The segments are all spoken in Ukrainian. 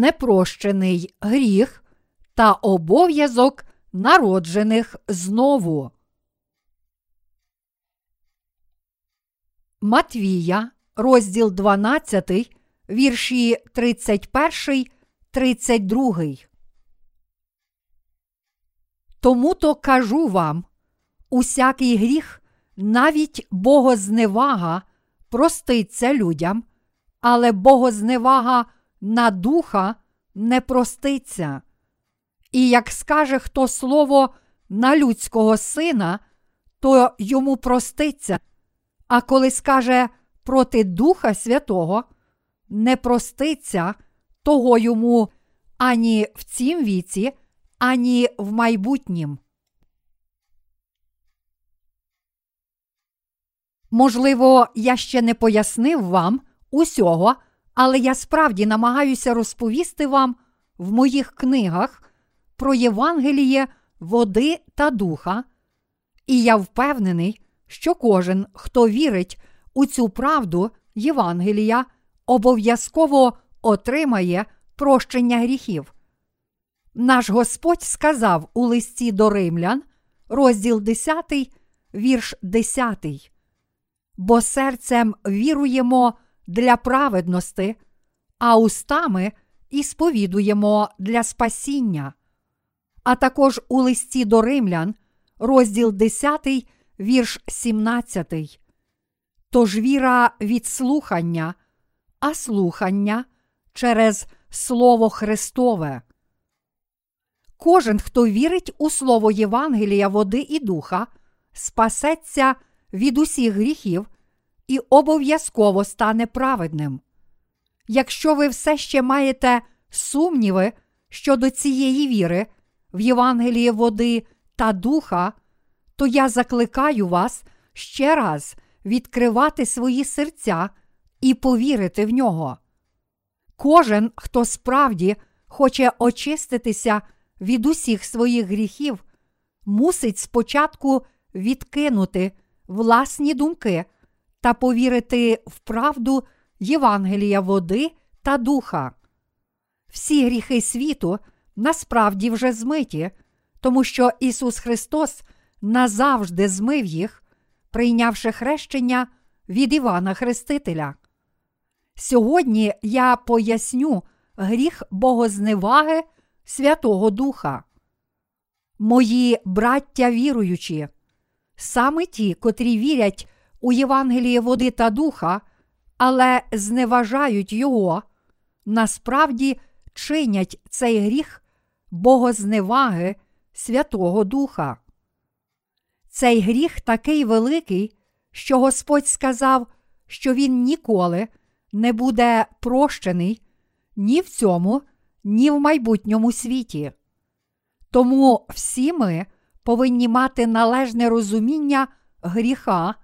непрощений гріх та обов'язок народжених знову. Матвія, розділ 12, вірші 31, 32. Тому то кажу вам усякий гріх, навіть богозневага проститься людям, але богозневага на духа не проститься. І як скаже хто слово на людського сина, то йому проститься, а коли скаже проти Духа Святого, не проститься того йому ані в цім віці, ані в майбутнім. Можливо, я ще не пояснив вам усього, але я справді намагаюся розповісти вам в моїх книгах про Євангеліє води та духа, і я впевнений, що кожен, хто вірить у цю правду Євангелія, обов'язково отримає прощення гріхів. Наш Господь сказав у листі до римлян, розділ 10, вірш 10 бо серцем віруємо для праведності, а устами і сповідуємо для спасіння. А також у листі до римлян, розділ 10, вірш 17. Тож віра від слухання, а слухання через Слово Христове. Кожен, хто вірить у Слово Євангелія, води і духа, спасеться від усіх гріхів і обов'язково стане праведним. Якщо ви все ще маєте сумніви щодо цієї віри в Євангелії води та духа, то я закликаю вас ще раз відкривати свої серця і повірити в нього. Кожен, хто справді хоче очиститися від усіх своїх гріхів, мусить спочатку відкинути власні думки та повірити в правду Євангелія води та духа. Всі гріхи світу насправді вже змиті, тому що Ісус Христос назавжди змив їх, прийнявши хрещення від Івана Хрестителя. Сьогодні я поясню гріх богозневаги Святого Духа. Мої браття віруючі, саме ті, котрі вірять у Євангеліє води та духа, але зневажають його, насправді чинять цей гріх богозневаги Святого Духа. Цей гріх такий великий, що Господь сказав, що він ніколи не буде прощений ні в цьому, ні в майбутньому світі. Тому всі ми повинні мати належне розуміння гріха,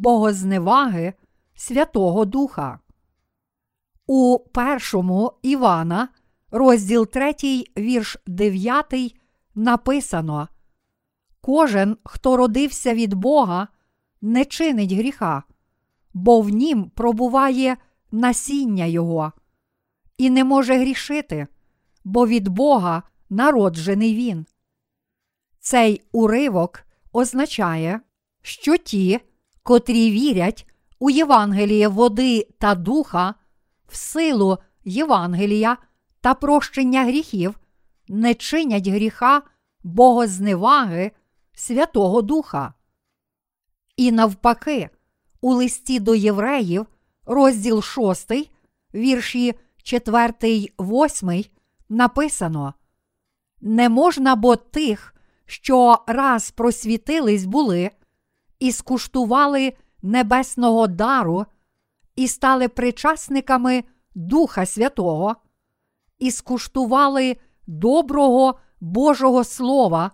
богозневаги Святого Духа. У першому Івана, розділ 3, вірш 9, написано: Кожен, хто родився від Бога, не чинить гріха, бо в нім пробуває насіння Його, і не може грішити, бо від Бога народжений він. Цей уривок означає, що ті, котрі вірять у Євангеліє води та духа, в силу Євангелія та прощення гріхів, не чинять гріха богозневаги Святого Духа. І навпаки, у листі до євреїв, розділ 6, вірші 4, 8, написано: Не можна бо тих, що раз просвітились були, і скуштували небесного дару, і стали причасниками Духа Святого, і скуштували доброго Божого Слова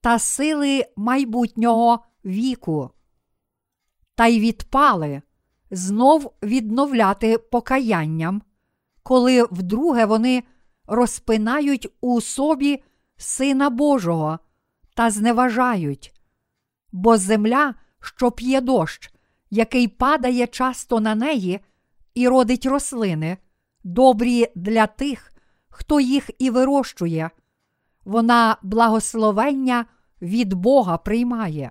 та сили майбутнього віку, та й відпали знов відновляти покаянням, коли вдруге вони розпинають у собі Сина Божого та зневажають, бо земля, що п'є дощ, який падає часто на неї і родить рослини, добрі для тих, хто їх і вирощує. Вона благословення від Бога приймає.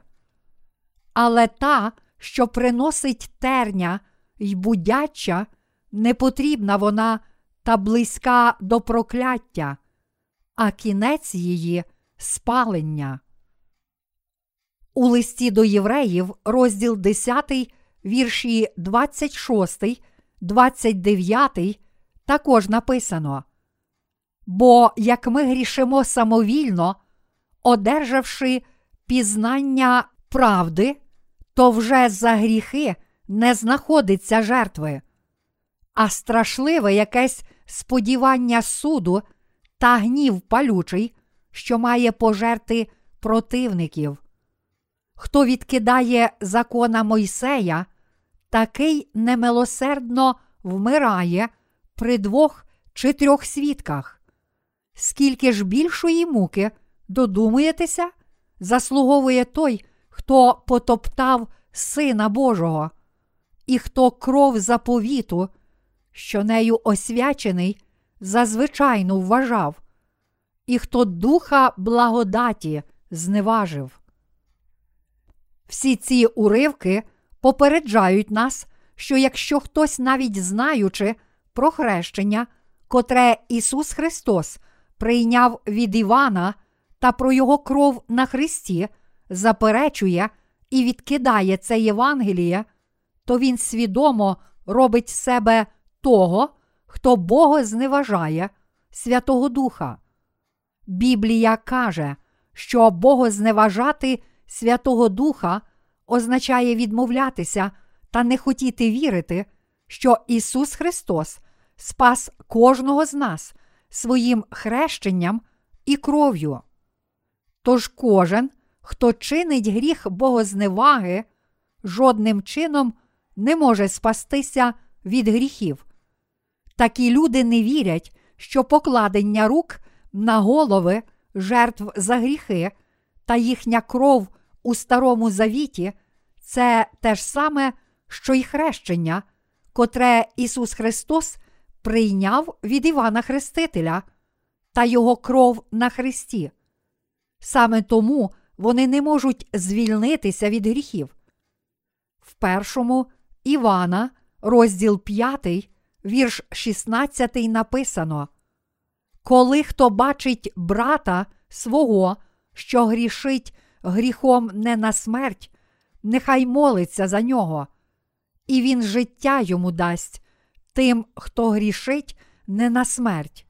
Але та, що приносить терня й будяча, не потрібна вона та близька до прокляття, а кінець її спалення. У листі до євреїв, розділ 10, вірші 26, 29, також написано. Бо як ми грішимо самовільно, одержавши пізнання правди, то вже за гріхи не знаходиться жертви, а страшливе якесь сподівання суду та гнів палючий, що має пожерти противників. Хто відкидає закона Мойсея, такий немилосердно вмирає при двох чи трьох свідках. Скільки ж більшої муки, додумуєтеся, заслуговує той, хто потоптав Сина Божого, і хто кров заповіту, що нею освячений, зазвичайно вважав, і хто духа благодаті зневажив. Всі ці уривки попереджають нас, що якщо хтось, навіть знаючи про хрещення, котре Ісус Христос прийняв від Івана та про Його кров на Христі, заперечує і відкидає це Євангеліє, то він свідомо робить себе того, хто Бога зневажає, Святого Духа. Біблія каже, що Богозневажати Святого Духа означає відмовлятися та не хотіти вірити, що Ісус Христос спас кожного з нас своїм хрещенням і кров'ю. Тож кожен, хто чинить гріх богозневаги, жодним чином не може спастися від гріхів. Такі люди не вірять, що покладення рук на голови жертв за гріхи та їхня кров у Старому Завіті це те ж саме, що й хрещення, котре Ісус Христос прийняв від Івана Хрестителя та Його кров на Христі. Саме тому вони не можуть звільнитися від гріхів. В першому Івана, розділ 5, вірш 16 написано: Коли хто бачить брата свого, що грішить гріхом не на смерть, нехай молиться за нього, і він життя йому дасть тим, хто грішить не на смерть.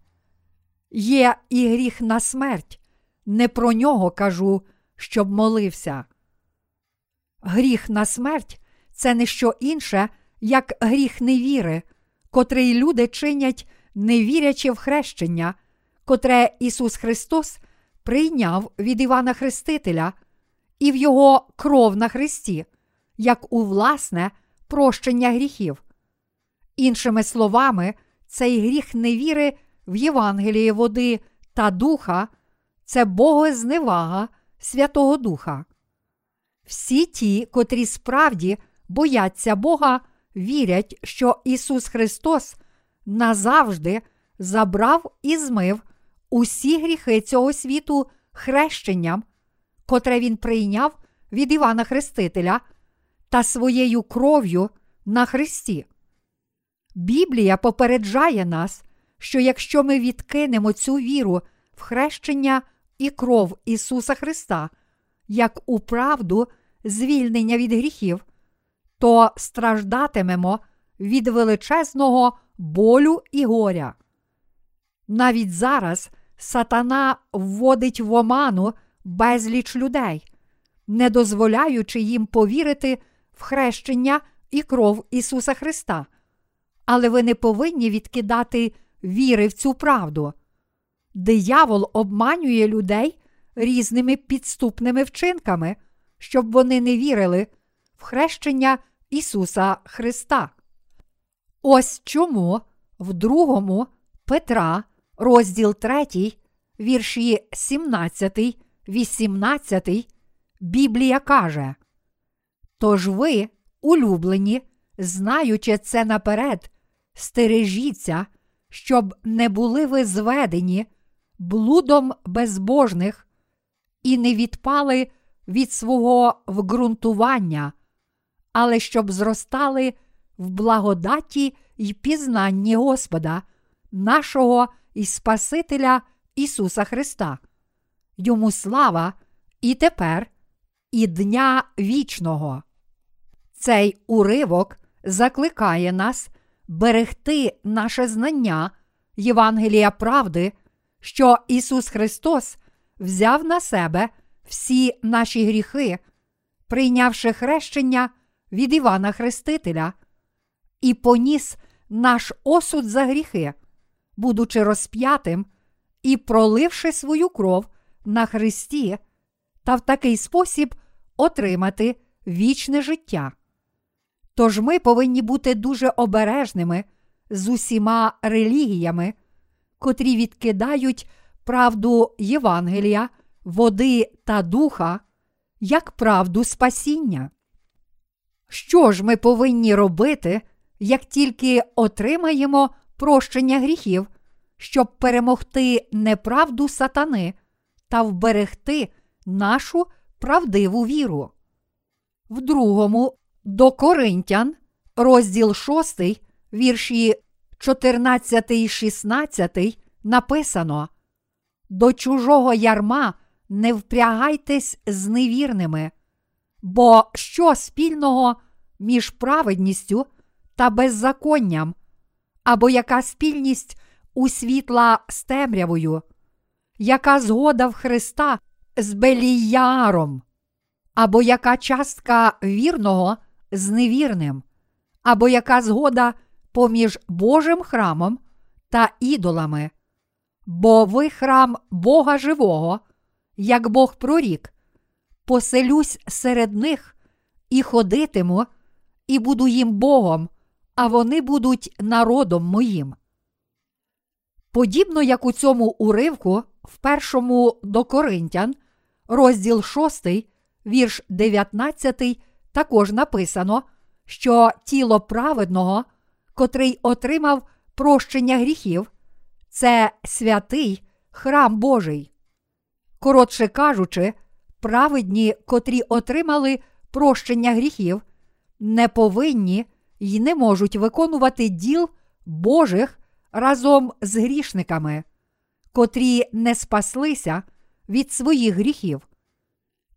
Є і гріх на смерть, не про нього кажу, щоб молився. Гріх на смерть це не що інше, як гріх невіри, котрий люди чинять, не вірячи в хрещення, котре Ісус Христос прийняв від Івана Хрестителя і в Його кров на Христі, як у власне прощення гріхів. Іншими словами, цей гріх невіри в Євангелії води та духа це богозневага Святого Духа. Всі ті, котрі справді бояться Бога, вірять, що Ісус Христос назавжди забрав і змив усі гріхи цього світу хрещенням, котре Він прийняв від Івана Хрестителя та своєю кров'ю на Христі. Біблія попереджає нас, що якщо ми відкинемо цю віру в хрещення і кров Ісуса Христа, як у правду звільнення від гріхів, то страждатимемо від величезного болю і горя. Навіть зараз сатана вводить в оману безліч людей, не дозволяючи їм повірити в хрещення і кров Ісуса Христа. Але ви не повинні відкидати віри в цю правду. Диявол обманює людей різними підступними вчинками, щоб вони не вірили в хрещення Ісуса Христа. Ось чому в другому Петра, розділ 3, вірші 17, 18, Біблія каже: Тож ви, улюблені, знаючи це наперед, стережіться, щоб не були ви зведені блудом безбожних і не відпали від свого вґрунтування, але щоб зростали в благодаті й пізнанні Господа, нашого і Спасителя Ісуса Христа. Йому слава і тепер, і дня вічного. Цей уривок закликає нас берегти наше знання Євангелія правди, що Ісус Христос взяв на себе всі наші гріхи, прийнявши хрещення від Івана Хрестителя, і поніс наш осуд за гріхи, будучи розп'ятим і проливши свою кров на Христі, та в такий спосіб отримати вічне життя. Тож ми повинні бути дуже обережними з усіма релігіями, котрі відкидають правду Євангелія, води та духа як правду спасіння. Що ж ми повинні робити, як тільки отримаємо прощення гріхів, щоб перемогти неправду сатани та вберегти нашу правдиву віру? В другому до Коринтян, розділ 6, вірші 14 і 16 написано: До чужого ярма не впрягайтесь з невірними, бо що спільного між праведністю та беззаконням, або яка спільність у світла з темрявою, яка згода в Христа з Беліяром, або яка частка вірного з невірним, або яка згода поміж Божим храмом та ідолами, бо ви храм Бога живого, як Бог прорік, поселюсь серед них і ходитиму, і буду їм Богом, а вони будуть народом моїм. Подібно як у цьому уривку в першому до Коринтян, розділ 6, вірш 19, також написано, що тіло праведного, котрий отримав прощення гріхів, це святий храм Божий. Коротше кажучи, праведні, котрі отримали прощення гріхів, не повинні й не можуть виконувати діл Божих разом з грішниками, котрі не спаслися від своїх гріхів.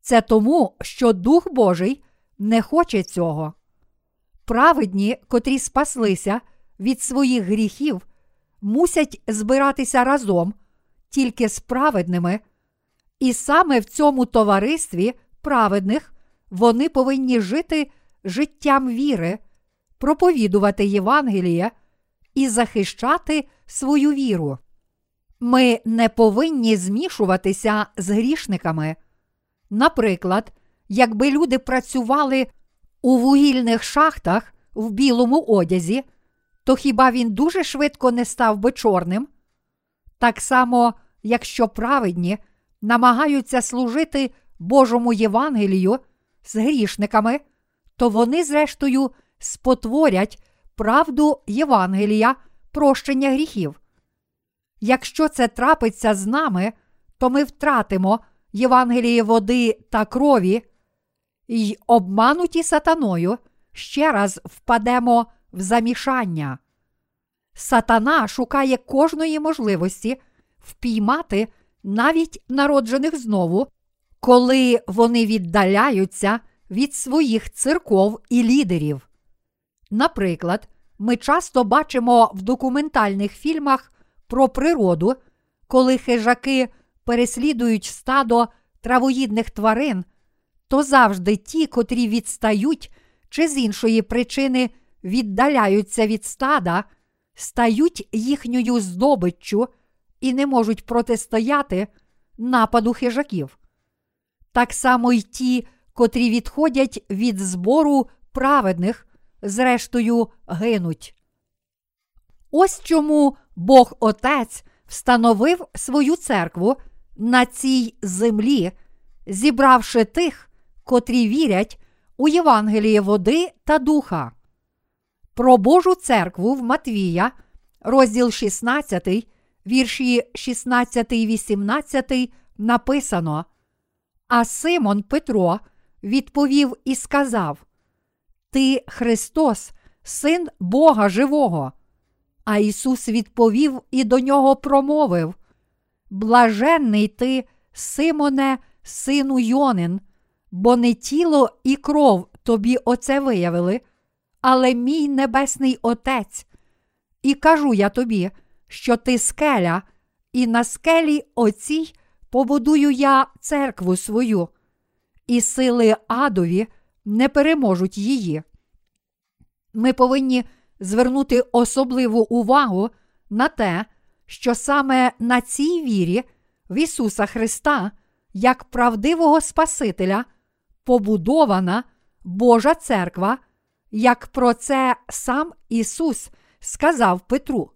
Це тому, що Дух Божий не хоче цього. Праведні, котрі спаслися від своїх гріхів, мусять збиратися разом тільки з праведними, і саме в цьому товаристві праведних вони повинні жити життям віри, проповідувати Євангеліє і захищати свою віру. Ми не повинні змішуватися з грішниками. Наприклад, якби люди працювали у вугільних шахтах в білому одязі, то хіба він дуже швидко не став би чорним? Так само, якщо праведні намагаються служити Божому Євангелію з грішниками, то вони, зрештою, спотворять правду Євангелія прощення гріхів. Якщо це трапиться з нами, то ми втратимо Євангеліє води та крові, й обмануті сатаною ще раз впадемо в замішання. Сатана шукає кожної можливості впіймати навіть народжених знову, коли вони віддаляються від своїх церков і лідерів. Наприклад, ми часто бачимо в документальних фільмах про природу, коли хижаки переслідують стадо травоїдних тварин, то завжди ті, котрі відстають чи з іншої причини віддаляються від стада, стають їхньою здобиччю і не можуть протистояти нападу хижаків. Так само й ті, котрі відходять від збору праведних, зрештою гинуть. Ось чому Бог Отець встановив свою церкву на цій землі, зібравши тих, котрі вірять у Євангеліє води та духа. Про Божу церкву в Матвія розділ 16, вірші 16 і 18 написано. А Симон Петро відповів і сказав: Ти Христос, син Бога Живого. А Ісус відповів і до нього промовив: Блаженний ти, Симоне, сину Йонин, бо не тіло і кров тобі оце виявили, але мій небесний Отець. І кажу я тобі, що ти скеля, і на скелі оцій побудую я церкву свою, і сили адові не переможуть її. Ми повинні звернути особливу увагу на те, що саме на цій вірі в Ісуса Христа, як правдивого Спасителя, побудована Божа церква, як про це сам Ісус сказав Петру.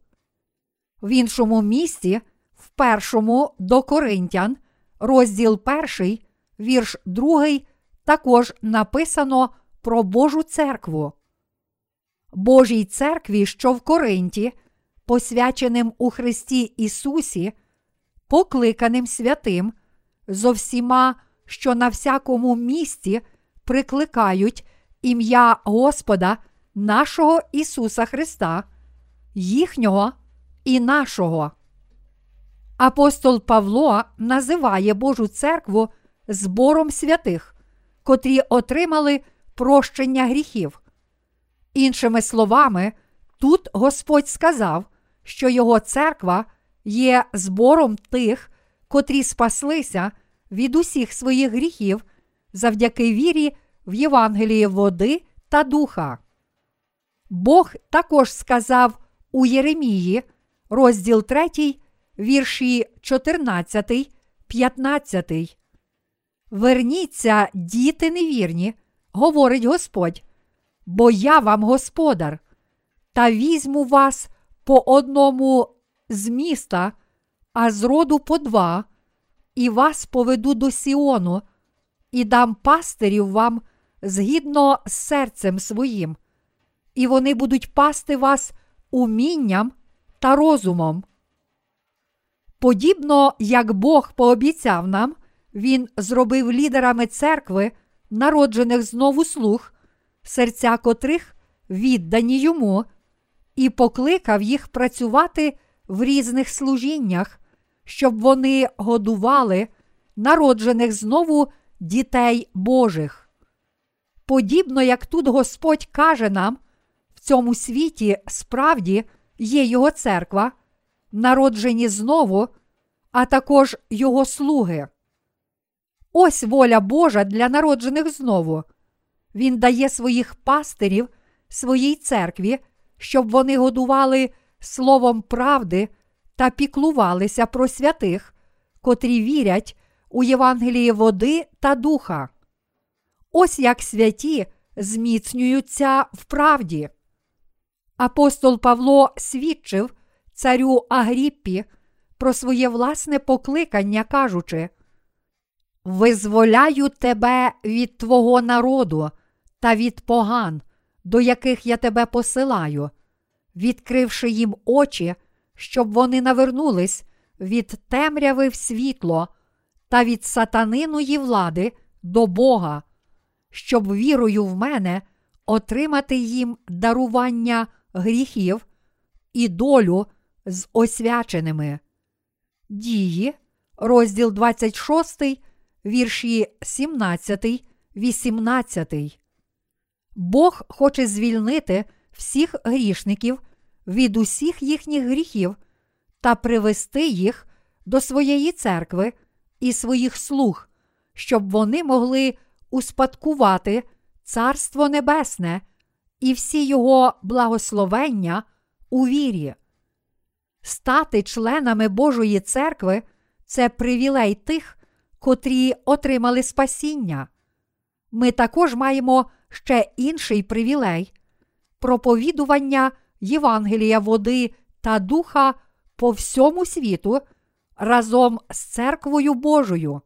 В іншому місці, в першому до Коринтян, розділ перший, вірш другий, також написано про Божу церкву. Божій церкві, що в Коринті, посвяченим у Христі Ісусі, покликаним святим, зо всіма, що на всякому місці прикликають ім'я Господа нашого Ісуса Христа, їхнього і нашого. Апостол Павло називає Божу церкву збором святих, котрі отримали прощення гріхів. Іншими словами, тут Господь сказав, що Його церква є збором тих, котрі спаслися від усіх своїх гріхів завдяки вірі в Євангелії води та духа. Бог також сказав у Єремії, розділ 3, вірші 14, 15. Верніться, діти невірні, говорить Господь, бо я вам господар, та візьму вас по одному з міста, а з роду по два, і вас поведу до Сіону, і дам пастирів вам згідно з серцем своїм, і вони будуть пасти вас умінням та розумом. Подібно як Бог пообіцяв нам, Він зробив лідерами церкви, народжених знову слуг, серця котрих віддані йому, і покликав їх працювати в різних служіннях, щоб вони годували народжених знову дітей Божих. Подібно як тут Господь каже нам, в цьому світі справді є Його церква, народжені знову, а також Його слуги. Ось воля Божа для народжених знову. Він дає своїх пастирів своїй церкві, щоб вони годували словом правди та піклувалися про святих, котрі вірять у Євангелії води та духа. Ось як святі зміцнюються в правді. Апостол Павло свідчив царю Агріппі про своє власне покликання, кажучи: Визволяю тебе від твого народу та від поган, до яких я тебе посилаю, відкривши їм очі, щоб вони навернулись від темряви в світло та від сатаниної влади до Бога, щоб вірою в мене отримати їм дарування гріхів і долю з освяченими. Дії, розділ 26, вірші 17, 18. Бог хоче звільнити всіх грішників від усіх їхніх гріхів та привести їх до своєї церкви і своїх слуг, щоб вони могли успадкувати Царство Небесне і всі його благословення у вірі. Стати членами Божої церкви це привілей тих, котрі отримали спасіння. Ми також маємо ще інший привілей проповідування Євангелія води та духа по всьому світу разом з церквою Божою.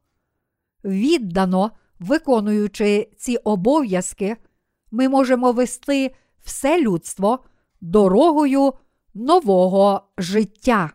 Віддано виконуючи ці обов'язки, ми можемо вести все людство дорогою нового життя.